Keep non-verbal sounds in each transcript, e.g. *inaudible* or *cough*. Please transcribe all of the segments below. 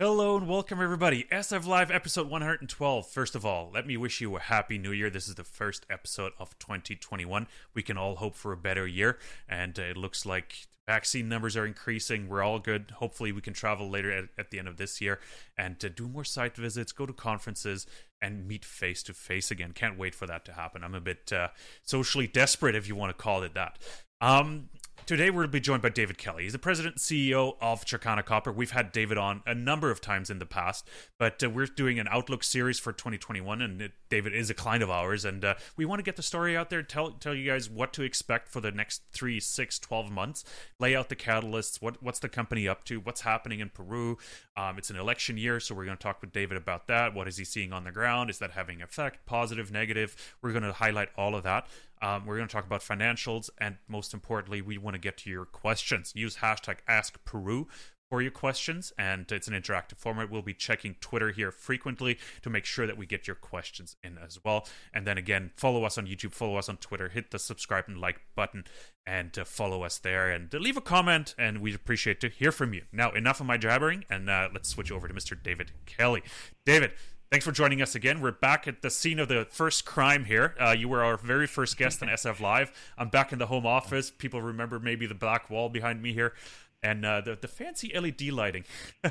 Hello and welcome everybody. SF Live episode 112. First of all, let me wish you a happy new year. This is the first episode of 2021. We can all hope for a better year and it looks like vaccine numbers are increasing. We're all good. Hopefully we can travel later at, at the end of this year and uh, do more site visits, go to conferences and meet face to face again. Can't wait for that to happen. I'm a bit uh, socially desperate if you want to call it that. Um, Today we're to be joined by David Kelly. He's the president and CEO of Chakana Copper. We've had David on a number of times in the past, but uh, we're doing an Outlook series for 2021, and it, David is a client of ours, and uh, we want to get the story out there, tell tell you guys what to expect for the next three, six, 12 months, lay out the catalysts, what what's the company up to, what's happening in Peru. Um, it's an election year, so we're going to talk with David about that. What is he seeing on the ground? Is that having effect? Positive, negative? We're going to highlight all of that. Um, we're going to talk about financials, and most importantly, we want to get to your questions. Use hashtag AskPeru for your questions, and it's an interactive format. We'll be checking Twitter here frequently to make sure that we get your questions in as well. And then again, follow us on YouTube, follow us on Twitter, hit the subscribe and like button, and uh, follow us there, and uh, leave a comment, and we'd appreciate to hear from you. Now, enough of my jabbering, and uh, let's switch over to Mr. David Kelly. David, Thanks for joining us again. We're back at the scene of the first crime here. Uh, you were our very first guest on SF Live. I'm back in the home office. People remember maybe the black wall behind me here and uh, the, the fancy LED lighting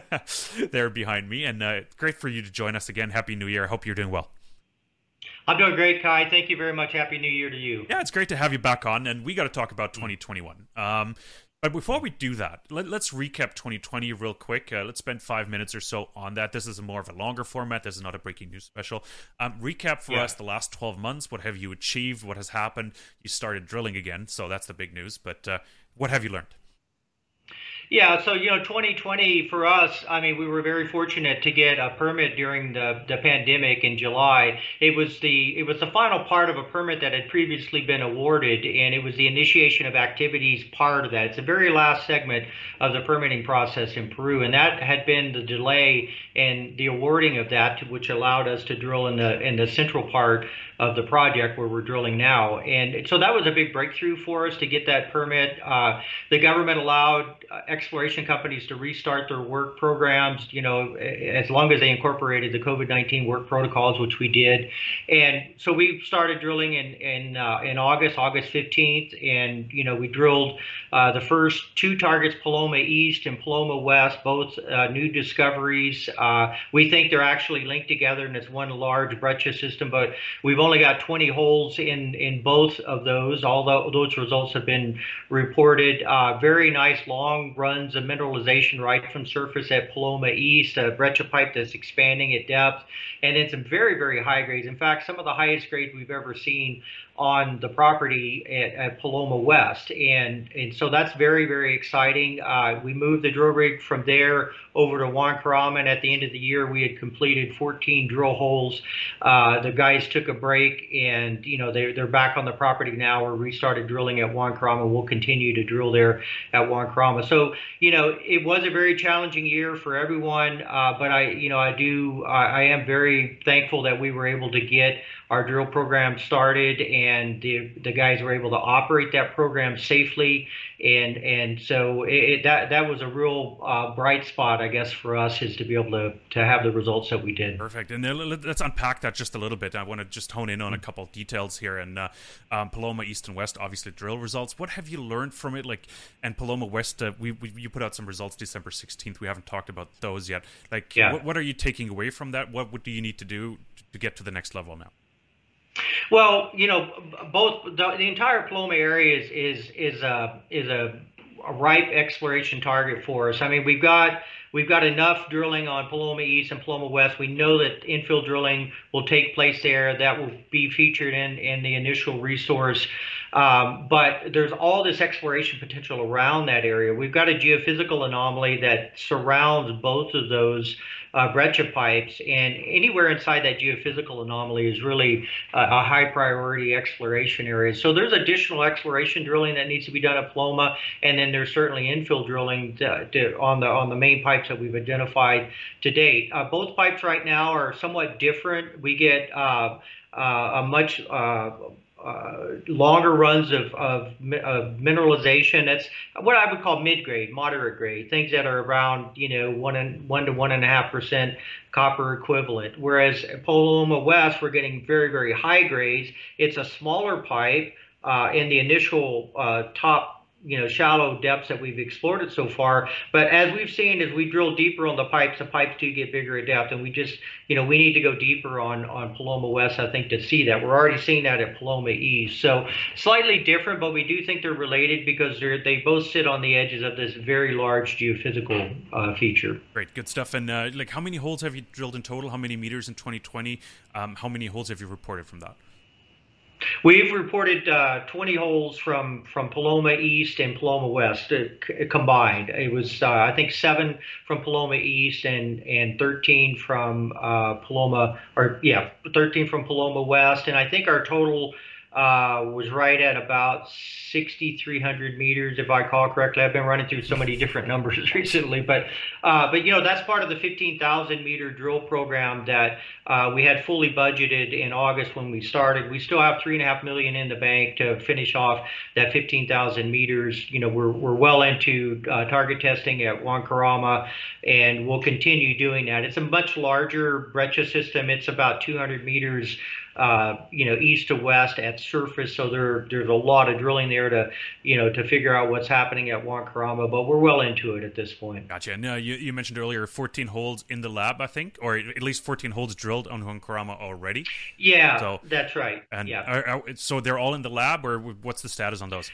*laughs* there behind me. And uh, great for you to join us again. Happy New Year. I hope you're doing well. I'm doing great, Kai. Thank you very much. Happy New Year to you. Yeah, it's great to have you back on, and we got to talk about 2021. Um, but before we do that, let, us recap 2020 real quick. Uh, let's spend five minutes or so on that. This is a more of a longer format. This is not a breaking news special. Um, recap for yeah. us the last 12 months. What have you achieved? What has happened? You started drilling again, so that's the big news. But uh, what have you learned? Yeah, so you know, 2020 for us, I mean, we were very fortunate to get a permit during the, the pandemic in July. It was the it was the final part of a permit that had previously been awarded, and it was the initiation of activities part of that. It's the very last segment of the permitting process in Peru, and that had been the delay in the awarding of that, which allowed us to drill in the in the central part of the project where we're drilling now. And so that was a big breakthrough for us to get that permit. Uh, the government allowed uh, exploration companies to restart their work programs, you know, as long as they incorporated the COVID-19 work protocols, which we did. And so we started drilling in in, uh, in August, August 15th, and you know we drilled uh, the first two targets, Paloma East and Paloma West, both uh, new discoveries. Uh, we think they're actually linked together, and it's one large breccia system, but we've only only got 20 holes in in both of those. Although those results have been reported, uh, very nice long runs of mineralization right from surface at Paloma East, a breccia pipe that's expanding at depth, and then some very very high grades. In fact, some of the highest grades we've ever seen on the property at, at, Paloma West, and and so that's very very exciting. Uh, we moved the drill rig from there over to Juan and at the end of the year we had completed 14 drill holes. Uh, the guys took a break, and you know they're they're back on the property now. We're restarted drilling at Huancarama. We'll continue to drill there at Huancarama. So you know it was a very challenging year for everyone, uh, but I you know I do I, I am very thankful that we were able to get our drill program started and the, the guys were able to operate that program safely. And and so it, it, that that was a real uh, bright spot I guess for us is to be able to to have the results that we did. Perfect. And let's unpack that just a little bit. I want to just hone in on a couple details here and uh, um, Paloma East and West obviously drill results. What have you learned from it? Like and Paloma West uh, we, we you put out some results December 16th we haven't talked about those yet. Like yeah. what, what are you taking away from that? What, what do you need to do to get to the next level now well, you know, both the, the entire Paloma area is is is a is a, a, ripe exploration target for us. I mean, we've got we've got enough drilling on Paloma East and Paloma West. We know that infill drilling will take place there. That will be featured in in the initial resource. Um, but there's all this exploration potential around that area. We've got a geophysical anomaly that surrounds both of those uh, breccia pipes, and anywhere inside that geophysical anomaly is really uh, a high priority exploration area. So there's additional exploration drilling that needs to be done at Paloma, and then there's certainly infill drilling to, to, on the on the main pipes that we've identified to date. Uh, both pipes right now are somewhat different. We get uh, uh, a much uh, longer runs of, of, of, mineralization. That's what I would call mid-grade, moderate grade, things that are around you know one and one to one and a half percent copper equivalent. Whereas Paloma West, we're getting very very high grades. It's a smaller pipe. Uh, in the initial uh, top you know shallow depths that we've explored it so far. But as we've seen as we drill deeper on the pipes the pipes do get bigger at depth and we just you know we need to go deeper on on paloma west i think to see that. We're already seeing that at paloma east. So slightly different but we do think they're related because they're they both sit on the edges of this very large geophysical uh, feature. Great good stuff. And uh, like how many holes have you drilled in total? How many meters in 2020 um, how many holes have you reported from that We've reported uh, 20 holes from, from Paloma East and Paloma West uh, c- combined. It was, uh, I think, seven from Paloma East and, and 13 from uh, Paloma, or yeah, 13 from Paloma West. And I think our total uh, was right at about 6,300 meters, if I call correctly. I've been running through so many different numbers *laughs* recently, but uh, but you know that's part of the 15,000 meter drill program that uh, we had fully budgeted in August when we started. We still have three and a half million in the bank to finish off that 15,000 meters. You know we're we're well into uh, target testing at Huancarama, and we'll continue doing that. It's a much larger breccia system. It's about 200 meters uh, you know, east to west at surface. So there, there's a lot of drilling there to, you know, to figure out what's happening at Huancarama. But we're well into it at this point. Gotcha. And uh, you, you mentioned earlier 14 holes in the lab, I think, or at least 14 holes drilled on Huancarama already. Yeah, so, that's right. And yeah. Are, are, so they're all in the lab, or what's the status on those?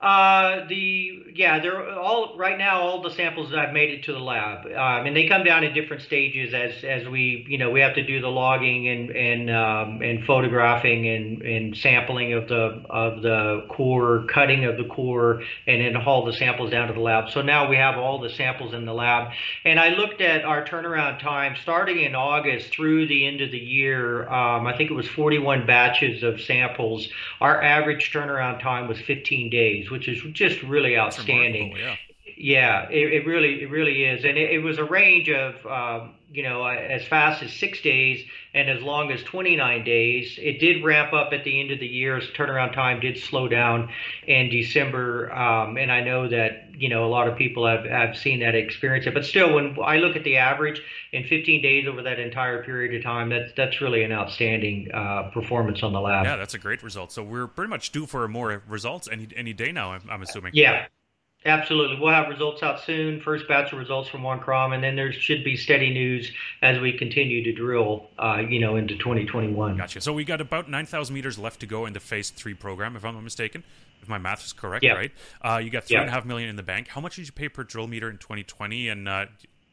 Uh, the yeah, they're all right now. All the samples that I've made it to the lab, um, and they come down in different stages as as we you know we have to do the logging and and um, and photographing and and sampling of the of the core, cutting of the core, and then haul the samples down to the lab. So now we have all the samples in the lab, and I looked at our turnaround time starting in August through the end of the year. Um, I think it was 41 batches of samples. Our average turnaround time was 15 days which is just really outstanding. Yeah, yeah it, it, really it really is, and it, it was a range of um, you know as fast as six days and as long as 29 days. It did ramp up at the end of the year. Turnaround time did slow down in December, um, and I know that you know a lot of people have, have seen that experience it. But still, when I look at the average in 15 days over that entire period of time, that's that's really an outstanding uh, performance on the lab. Yeah, that's a great result. So we're pretty much due for more results any any day now. I'm, I'm assuming. Yeah. Absolutely. We'll have results out soon, first batch of results from Huancarama, and then there should be steady news as we continue to drill, uh, you know, into 2021. Gotcha. So we got about 9,000 meters left to go in the phase three program, if I'm not mistaken, if my math is correct, yeah. right? Uh, you got three yeah. and a half million in the bank. How much did you pay per drill meter in 2020? And uh,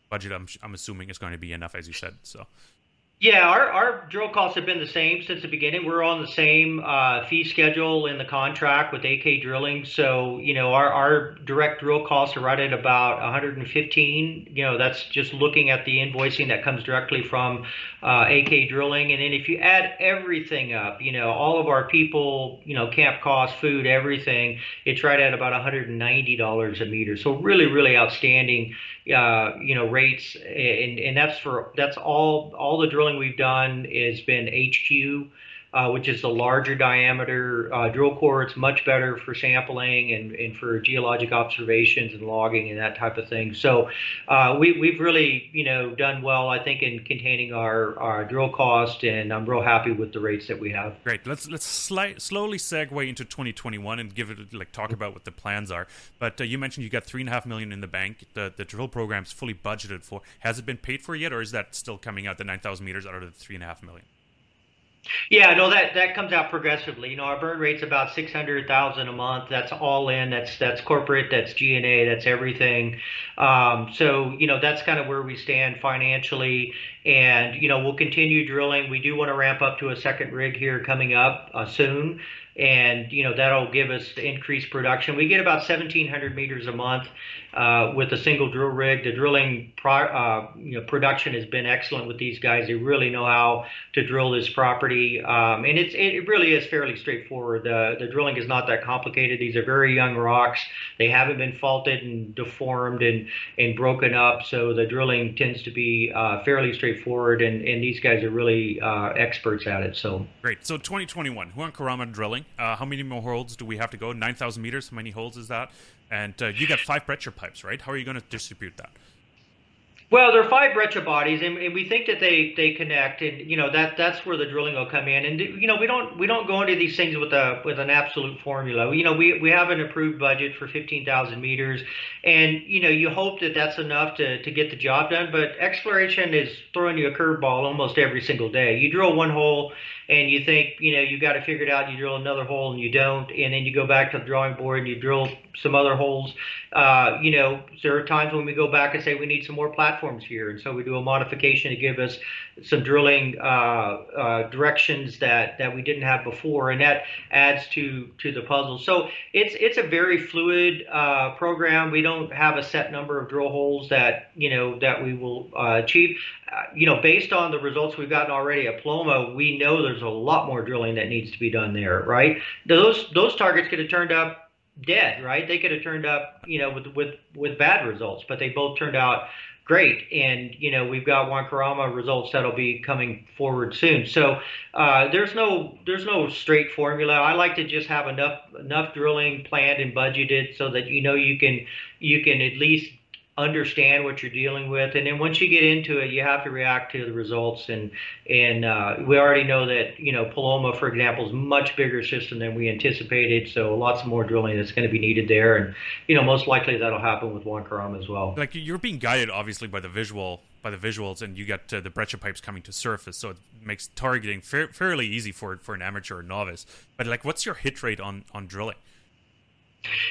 budget, I'm, I'm assuming, is going to be enough, as you said. So yeah, our, our drill costs have been the same since the beginning. We're on the same uh, fee schedule in the contract with AK Drilling. So, you know, our, our direct drill costs are right at about 115. You know, that's just looking at the invoicing that comes directly from uh, AK Drilling. And then if you add everything up, you know, all of our people, you know, camp costs, food, everything, it's right at about $190 a meter. So really, really outstanding uh, you know rates, and and that's for that's all all the drilling we've done has been HQ uh, which is the larger diameter uh, drill core. It's much better for sampling and, and for geologic observations and logging and that type of thing. So uh, we, we've really, you know, done well, I think, in containing our, our drill cost, and I'm real happy with the rates that we have. Great. Let's let's sli- slowly segue into 2021 and give it like talk about what the plans are. But uh, you mentioned you got three and a half million in the bank. The the drill program is fully budgeted for. Has it been paid for yet, or is that still coming out? The 9,000 meters out of the three and a half million. Yeah, no, that that comes out progressively. You know, our burn rate's about six hundred thousand a month. That's all in. That's that's corporate. That's G and A. That's everything. Um, so you know, that's kind of where we stand financially. And you know, we'll continue drilling. We do want to ramp up to a second rig here coming up uh, soon and you know that'll give us increased production. We get about 1,700 meters a month uh, with a single drill rig. The drilling pro, uh, you know, production has been excellent with these guys. They really know how to drill this property, um, and it's it really is fairly straightforward. The the drilling is not that complicated. These are very young rocks. They haven't been faulted and deformed and and broken up, so the drilling tends to be uh, fairly straightforward. And and these guys are really uh, experts at it. So great. So 2021, Huancarama drilling. Uh, how many more holes do we have to go? 9,000 meters. How many holes is that? And uh, you got five breccia pipes, right? How are you going to distribute that? Well, there are five breccia bodies, and, and, we think that they they connect, and you know that that's where the drilling will come in. And you know we don't we don't go into these things with a with an absolute formula. You know we we have an approved budget for fifteen thousand meters, and you know you hope that that's enough to to get the job done. But exploration is throwing you a curveball almost every single day. You drill one hole and you think you know you got to figure it out. You drill another hole and you don't, and then you go back to the drawing board and you drill some other holes. Uh, you know, there are times when we go back and say we need some more platforms here, and so we do a modification to give us some drilling uh, uh, directions that that we didn't have before, and that adds to to the puzzle. So it's it's a very fluid uh, program. We don't have a set number of drill holes that you know that we will uh, achieve. Uh, you know, based on the results we've gotten already at Paloma, we know there's a lot more drilling that needs to be done there, right? Those those targets could have turned up dead, right? They could have turned up, you know, with with with bad results, but they both turned out great. And you know, we've got Huancarama results that'll be coming forward soon. So uh, there's no there's no straight formula. I like to just have enough enough drilling planned and budgeted so that you know you can you can at least understand what you're dealing with. And then once you get into it you have to react to the results. And and uh, we already know that you know paloma for example is much bigger system than we anticipated. So lots more drilling that's going to be needed there. And you know most likely that'll happen with Carama as well. Like you're being guided obviously by the visual by the visuals and you get uh, the breccia pipes coming to surface. So it makes targeting fa- fairly easy for for an amateur or novice. But like what's your hit rate on on drilling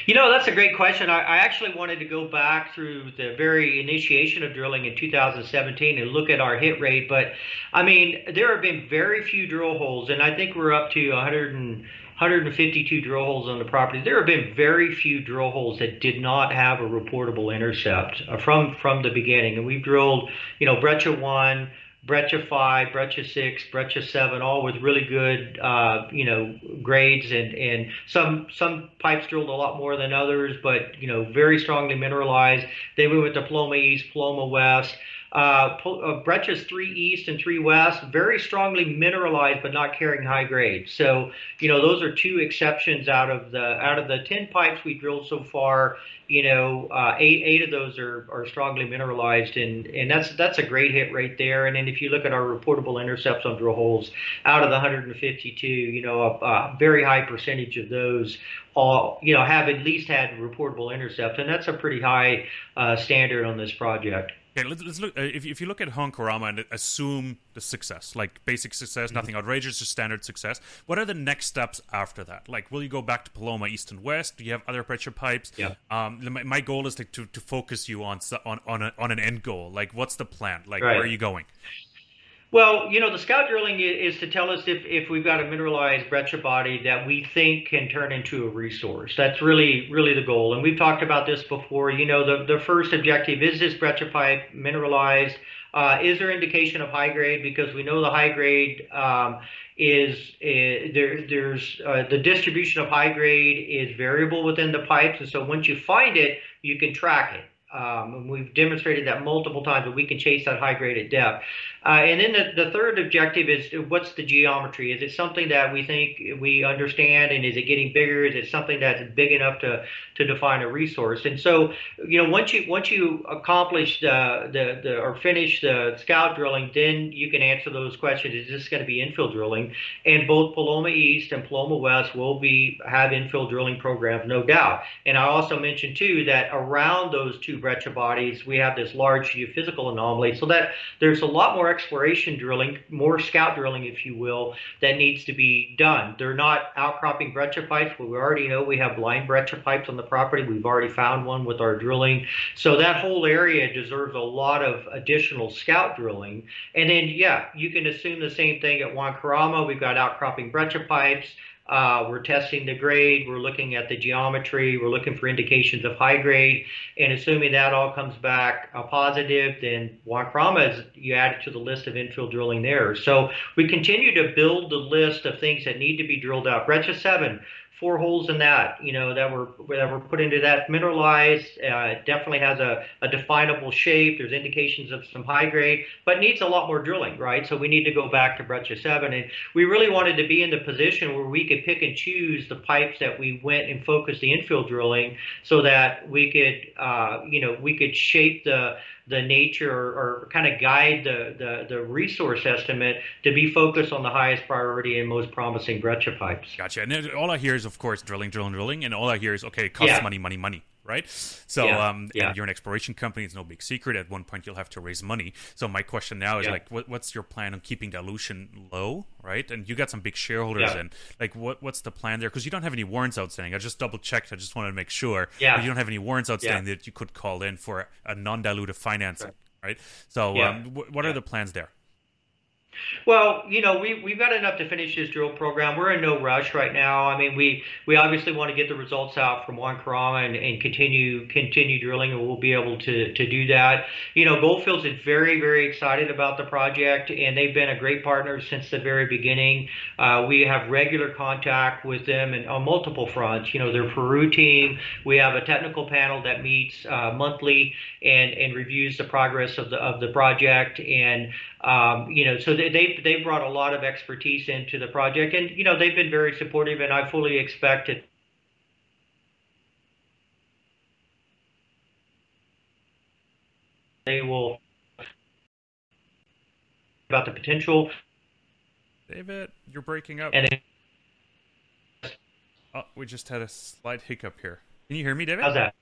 you know, that's a great question. I, I, actually wanted to go back through the very initiation of drilling in 2017 and look at our hit rate. But I mean, there have been very few drill holes, and I think we're up to 100 and, 152 drill holes on the property. There have been very few drill holes that did not have a reportable intercept uh, from from the beginning. And we've drilled, you know, Breccia 1, Breccia 5, Breccia 6, Breccia 7, all with really good, uh, you know, grades and, and some some pipes drilled a lot more than others, but, you know, very strongly mineralized. Then we went to Paloma East, Paloma West. Uh, uh, Breccia's 3 East and 3 West, very strongly mineralized but not carrying high grade. So, you know, those are two exceptions out of the out of the 10 pipes we drilled so far you know, uh, eight eight of those are, are strongly mineralized, and and that's that's a great hit right there. And then if you look at our reportable intercepts on drill holes, out of the 152, you know, a, a very high percentage of those all you know have at least had reportable intercept, and that's a pretty high uh, standard on this project. Okay, let's, let's look. Uh, if, if you look at Huancarama and assume the success, like basic success, mm-hmm. nothing outrageous, just standard success, what are the next steps after that? Like, will you go back to Paloma East and West? Do you have other breccia pipes? Yeah. Um, my, my goal is to, to, to focus you on on on, a, on an end goal. Like, what's the plan? Like, right. where are you going? Well, you know, the scout drilling is to tell us if, if we've got a mineralized breccia body that we think can turn into a resource. That's really, really the goal. And we've talked about this before. You know, the, the first objective is this breccia pipe mineralized? Uh, is there indication of high grade? Because we know the high grade um, is, is, there. There's uh, the distribution of high grade is variable within the pipes, and so once you find it, you can track it. Um, and we've demonstrated that multiple times that we can chase that high grade at depth. Uh, and then the, the third objective is what's the geometry? Is it something that we think we understand and is it getting bigger? Is it something that's big enough to, to define a resource? And so, you know, once you once you accomplish the, the, the or finish the scout drilling, then you can answer those questions. Is this going to be infill drilling? And both Paloma East and Paloma West will be have infill drilling programs, no doubt. And I also mentioned too that around those two breccia bodies, we have this large geophysical anomaly, so that there's a lot more exploration drilling, more scout drilling, if you will, that needs to be done. They're not outcropping breccia pipes, but we already know we have blind breccia pipes on the property. We've already found one with our drilling. So that whole area deserves a lot of additional scout drilling. And then, yeah, you can assume the same thing at Huancarama. We've got outcropping breccia pipes. Uh, we're testing the grade. We're looking at the geometry. We're looking for indications of high grade. And assuming that all comes back uh, positive, then Juan is you add it to the list of infill drilling there. So we continue to build the list of things that need to be drilled out. Breccia 7, four holes in that, you know, that were that were put into that mineralized. Uh, it definitely has a, a definable shape. There's indications of some high grade, but needs a lot more drilling, right? So we need to go back to Breccia 7. And we really wanted to be in the position where we could pick and choose the pipes that we went and focused the infill drilling so that we could, uh, you know, we could shape the the nature or, or kind of guide the, the, the, resource estimate to be focused on the highest priority and most promising breccia pipes. Gotcha. And all I hear is, of course, drilling, drilling, drilling. And all I hear is, okay, it costs yeah. money, money, money right? So yeah, um, yeah. you're an exploration company. It's no big secret. At one point, you'll have to raise money. So my question now is yeah. like, what, what's your plan on keeping dilution low, right? And you got some big shareholders in. Like, what what's the plan there? Because you don't have any warrants outstanding. I just double checked. I just wanted to make sure. Yeah. You don't have any warrants outstanding that you could call in for a non-dilutive financing, right? So um, what are the plans there? Well, you know, we we've got enough to finish this drill program. We're in no rush right now. I mean, we we obviously want to get the results out from Huancarama and, and continue continue drilling, and we'll be able to to do that. You know, Gold Fields is very very excited about the project, and they've been a great partner since the very beginning. Uh, we have regular contact with them and on multiple fronts. You know, their Peru team. We have a technical panel that meets uh, monthly and and reviews the progress of the of the project and um, you know, so they, they they brought a lot of expertise into the project, and you know, they've been very supportive, and I fully expect it. They will about the potential. David, you're breaking up. And oh, we just had a slight hiccup here. Can you hear me, David? How's that?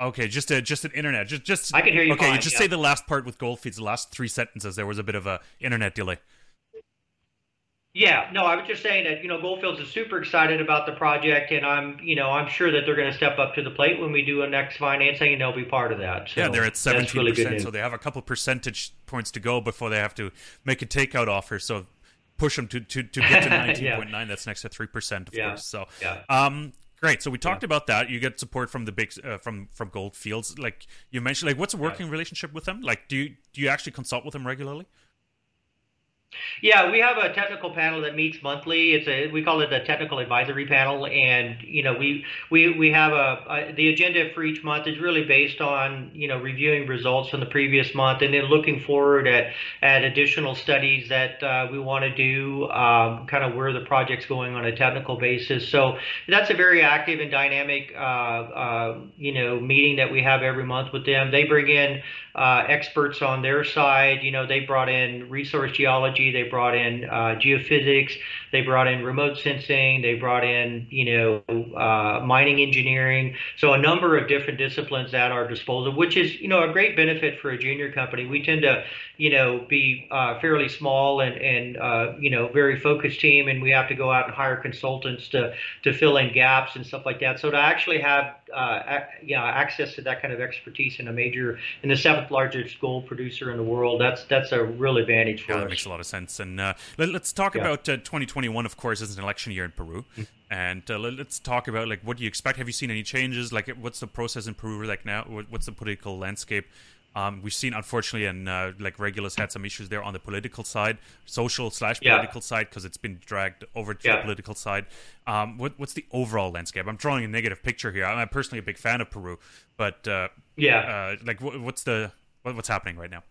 Okay, just a just an internet. Just just I can hear you. Okay, fine, just yeah. say the last part with Gold Fields. The last three sentences. There was a bit of a internet delay. Yeah, no, I was just saying that you know Gold Fields is super excited about the project, and I'm you know I'm sure that they're going to step up to the plate when we do a next financing, and they'll be part of that. So yeah, they're at seventeen really percent, so they have a couple percentage points to go before they have to make a takeout offer. So push them to to, to get to *laughs* nineteen point yeah. nine. That's next to three percent, of yeah. course. So yeah. um, Great. So we talked yeah. about that. You get support from the big uh, from from Gold Fields. Like you mentioned, like what's a working right. relationship with them? Like, do you do you actually consult with them regularly? Yeah, we have a technical panel that meets monthly. It's a we call it the technical advisory panel, and you know we we we have a, a, the agenda for each month is really based on you know reviewing results from the previous month and then looking forward at at additional studies that uh, we want to do, um, kind of where the project's going on a technical basis. So that's a very active and dynamic uh, uh, you know meeting that we have every month with them. They bring in uh, experts on their side. You know they brought in resource geology they brought in uh, geophysics, they brought in remote sensing, they brought in you know uh, mining engineering. So a number of different disciplines at our disposal, which is you know a great benefit for a junior company. We tend to you know be uh, fairly small and and uh, you know very focused team, and we have to go out and hire consultants to to fill in gaps and stuff like that. So to actually have uh, you know, access to that kind of expertise in a major in the seventh largest gold producer in the world, that's that's a real advantage for yeah, us. That makes a lot of sense. And uh, let, us talk yeah. about uh, 2021. Of course, is an election year in Peru. Mm-hmm. And uh, let, us talk about like what do you expect? Have you seen any changes? Like, what's the process in Peru like now? What's the political landscape? Um, we've seen, unfortunately, and uh, like regulars had some issues there on the political side, social slash political yeah. side, because it's been dragged over to yeah. the political side. Um, what, what's the overall landscape? I'm drawing a negative picture here. I'm personally a big fan of Peru, but uh, yeah, uh, like what's the what, what's happening right now?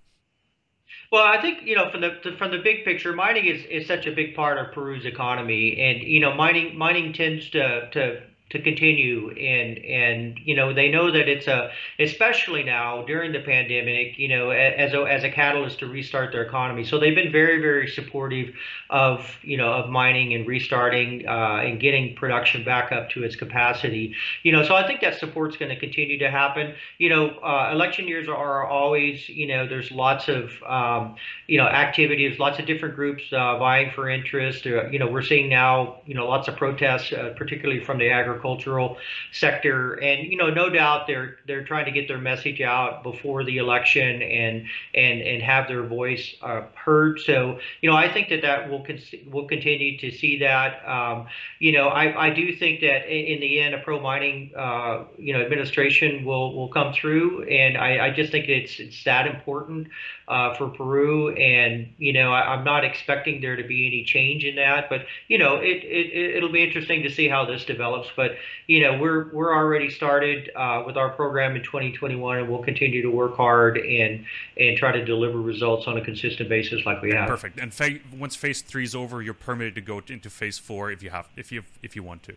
Well, I think you know from the from the big picture, mining is, is such a big part of Peru's economy, and you know mining mining tends to to to continue. And and you know they know that it's a especially now during the pandemic you know as a, as a catalyst to restart their economy. So they've been very very supportive of you know of mining and restarting uh, and getting production back up to its capacity. You know so I think that support's going to continue to happen. You know uh, election years are always you know there's lots of um, you know activities lots of different groups uh, vying for interest. Uh, you know we're seeing now you know lots of protests uh, particularly from the agriculture agricultural sector. And you know, no doubt they're they're trying to get their message out before the election and and and have their voice uh, heard. So you know, I think that that will con- will continue to see that. Um, you know, I, I do think that in, the end, a pro mining uh, you know administration will will come through, and I, I just think it's it's that important uh, for Peru. And you know, I, am not expecting there to be any change in that, but you know, it, it it'll be interesting to see how this develops. But you know, we're we're already started uh, with our program in 2021, and we'll continue to work hard and and try to deliver results on a consistent basis like we have. Perfect. And fa- once phase three is over, you're permitted to go into phase four if you have if you if you want to.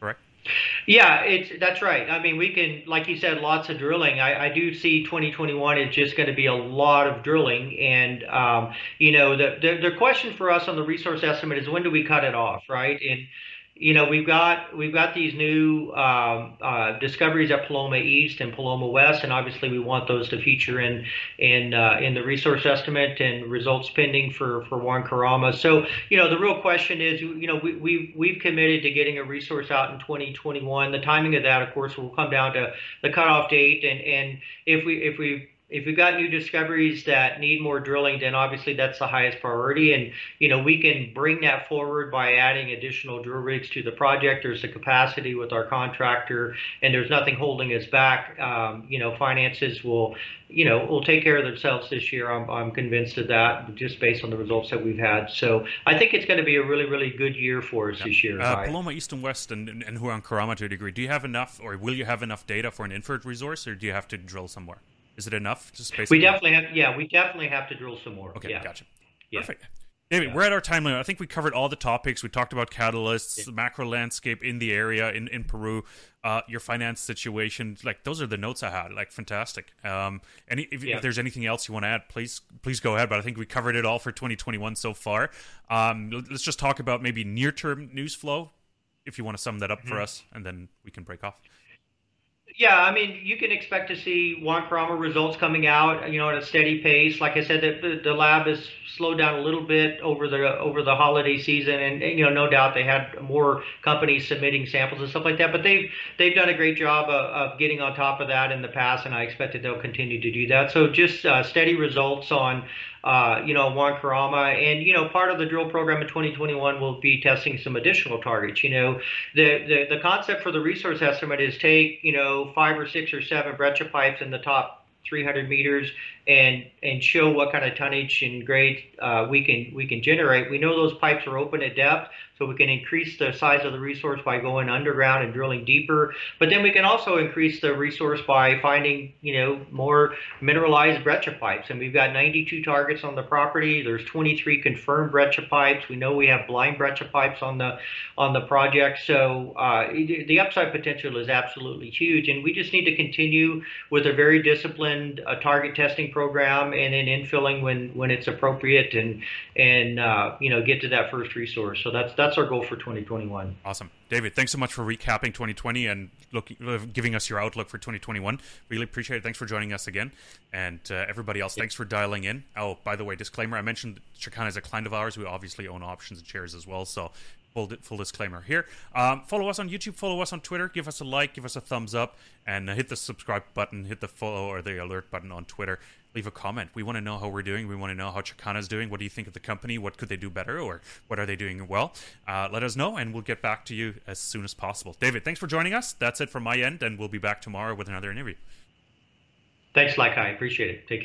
Correct. Yeah, it's that's right. I mean, we can, like you said, lots of drilling. I, I do see 2021 is just going to be a lot of drilling, and um, you know, the, the the question for us on the resource estimate is when do we cut it off, right? And you know we've got we've got these new um, uh, discoveries at Paloma East and Paloma West, and obviously we want those to feature in in uh, in the resource estimate and results pending for for Huancarama. So you know the real question is you know we we we've committed to getting a resource out in 2021. The timing of that, of course, will come down to the cutoff date, and and if we if we if we've got new discoveries that need more drilling, then obviously that's the highest priority. And, you know, we can bring that forward by adding additional drill rigs to the project. There's the capacity with our contractor, and there's nothing holding us back. Um, you know, finances will, you know, will take care of themselves this year. I'm, I'm convinced of that just based on the results that we've had. So I think it's going to be a really, really good year for us yeah. this year. Uh, Paloma East and West and, and, and Huancarama to a degree, do you have enough or will you have enough data for an inferred resource or do you have to drill somewhere? Is it enough? Just basically. We definitely have. Yeah, we definitely have to drill some more. Okay, yeah. gotcha. Yeah. Perfect. David, yeah. we're at our time limit. I think we covered all the topics. We talked about catalysts, yeah. the macro landscape in the area in, in Peru, uh, your finance situation. Like those are the notes I had. Like fantastic. Um, any if, yeah. if there's anything else you want to add, please please go ahead. But I think we covered it all for 2021 so far. Um, let's just talk about maybe near term news flow, if you want to sum that up mm-hmm. for us, and then we can break off. Yeah, I mean, you can expect to see Huancarama results coming out, you know, at a steady pace. Like I said, the, the lab has slowed down a little bit over the over the holiday season, and, and, you know, no doubt they had more companies submitting samples and stuff like that. But they've they've done a great job of, of getting on top of that in the past, and I expect that they'll continue to do that. So just uh, steady results on uh, you know, Huancarama. And, you know, part of the drill program in 2021 will be testing some additional targets. You know, the, the, the concept for the resource estimate is take, you know, five or six or seven breccia pipes in the top 300 meters and and show what kind of tonnage and grade uh, we can we can generate. We know those pipes are open at depth, so we can increase the size of the resource by going underground and drilling deeper. But then we can also increase the resource by finding you know more mineralized breccia pipes. And we've got 92 targets on the property. There's 23 confirmed breccia pipes. We know we have blind breccia pipes on the on the project. So uh, the upside potential is absolutely huge, and we just need to continue with a very disciplined uh, target testing program and then infilling when when it's appropriate and and uh, you know get to that first resource. So that's that's our goal for 2021. Awesome, David. Thanks so much for recapping 2020 and looking uh, giving us your outlook for 2021. Really appreciate it. Thanks for joining us again, and uh, everybody else. Thanks for dialing in. Oh, by the way, disclaimer: I mentioned Chakana is a client of ours. We obviously own options and shares as well. So full, full disclaimer here. Um, follow us on YouTube, follow us on Twitter, give us a like, give us a thumbs up, and hit the subscribe button, hit the follow or the alert button on Twitter leave a comment. We want to know how we're doing. We want to know how Chakana is doing. What do you think of the company? What could they do better, or what are they doing well? Uh, let us know, and we'll get back to you as soon as possible. David, thanks for joining us. That's it from my end, and we'll be back tomorrow with another interview. Thanks, Like I appreciate it. Take care.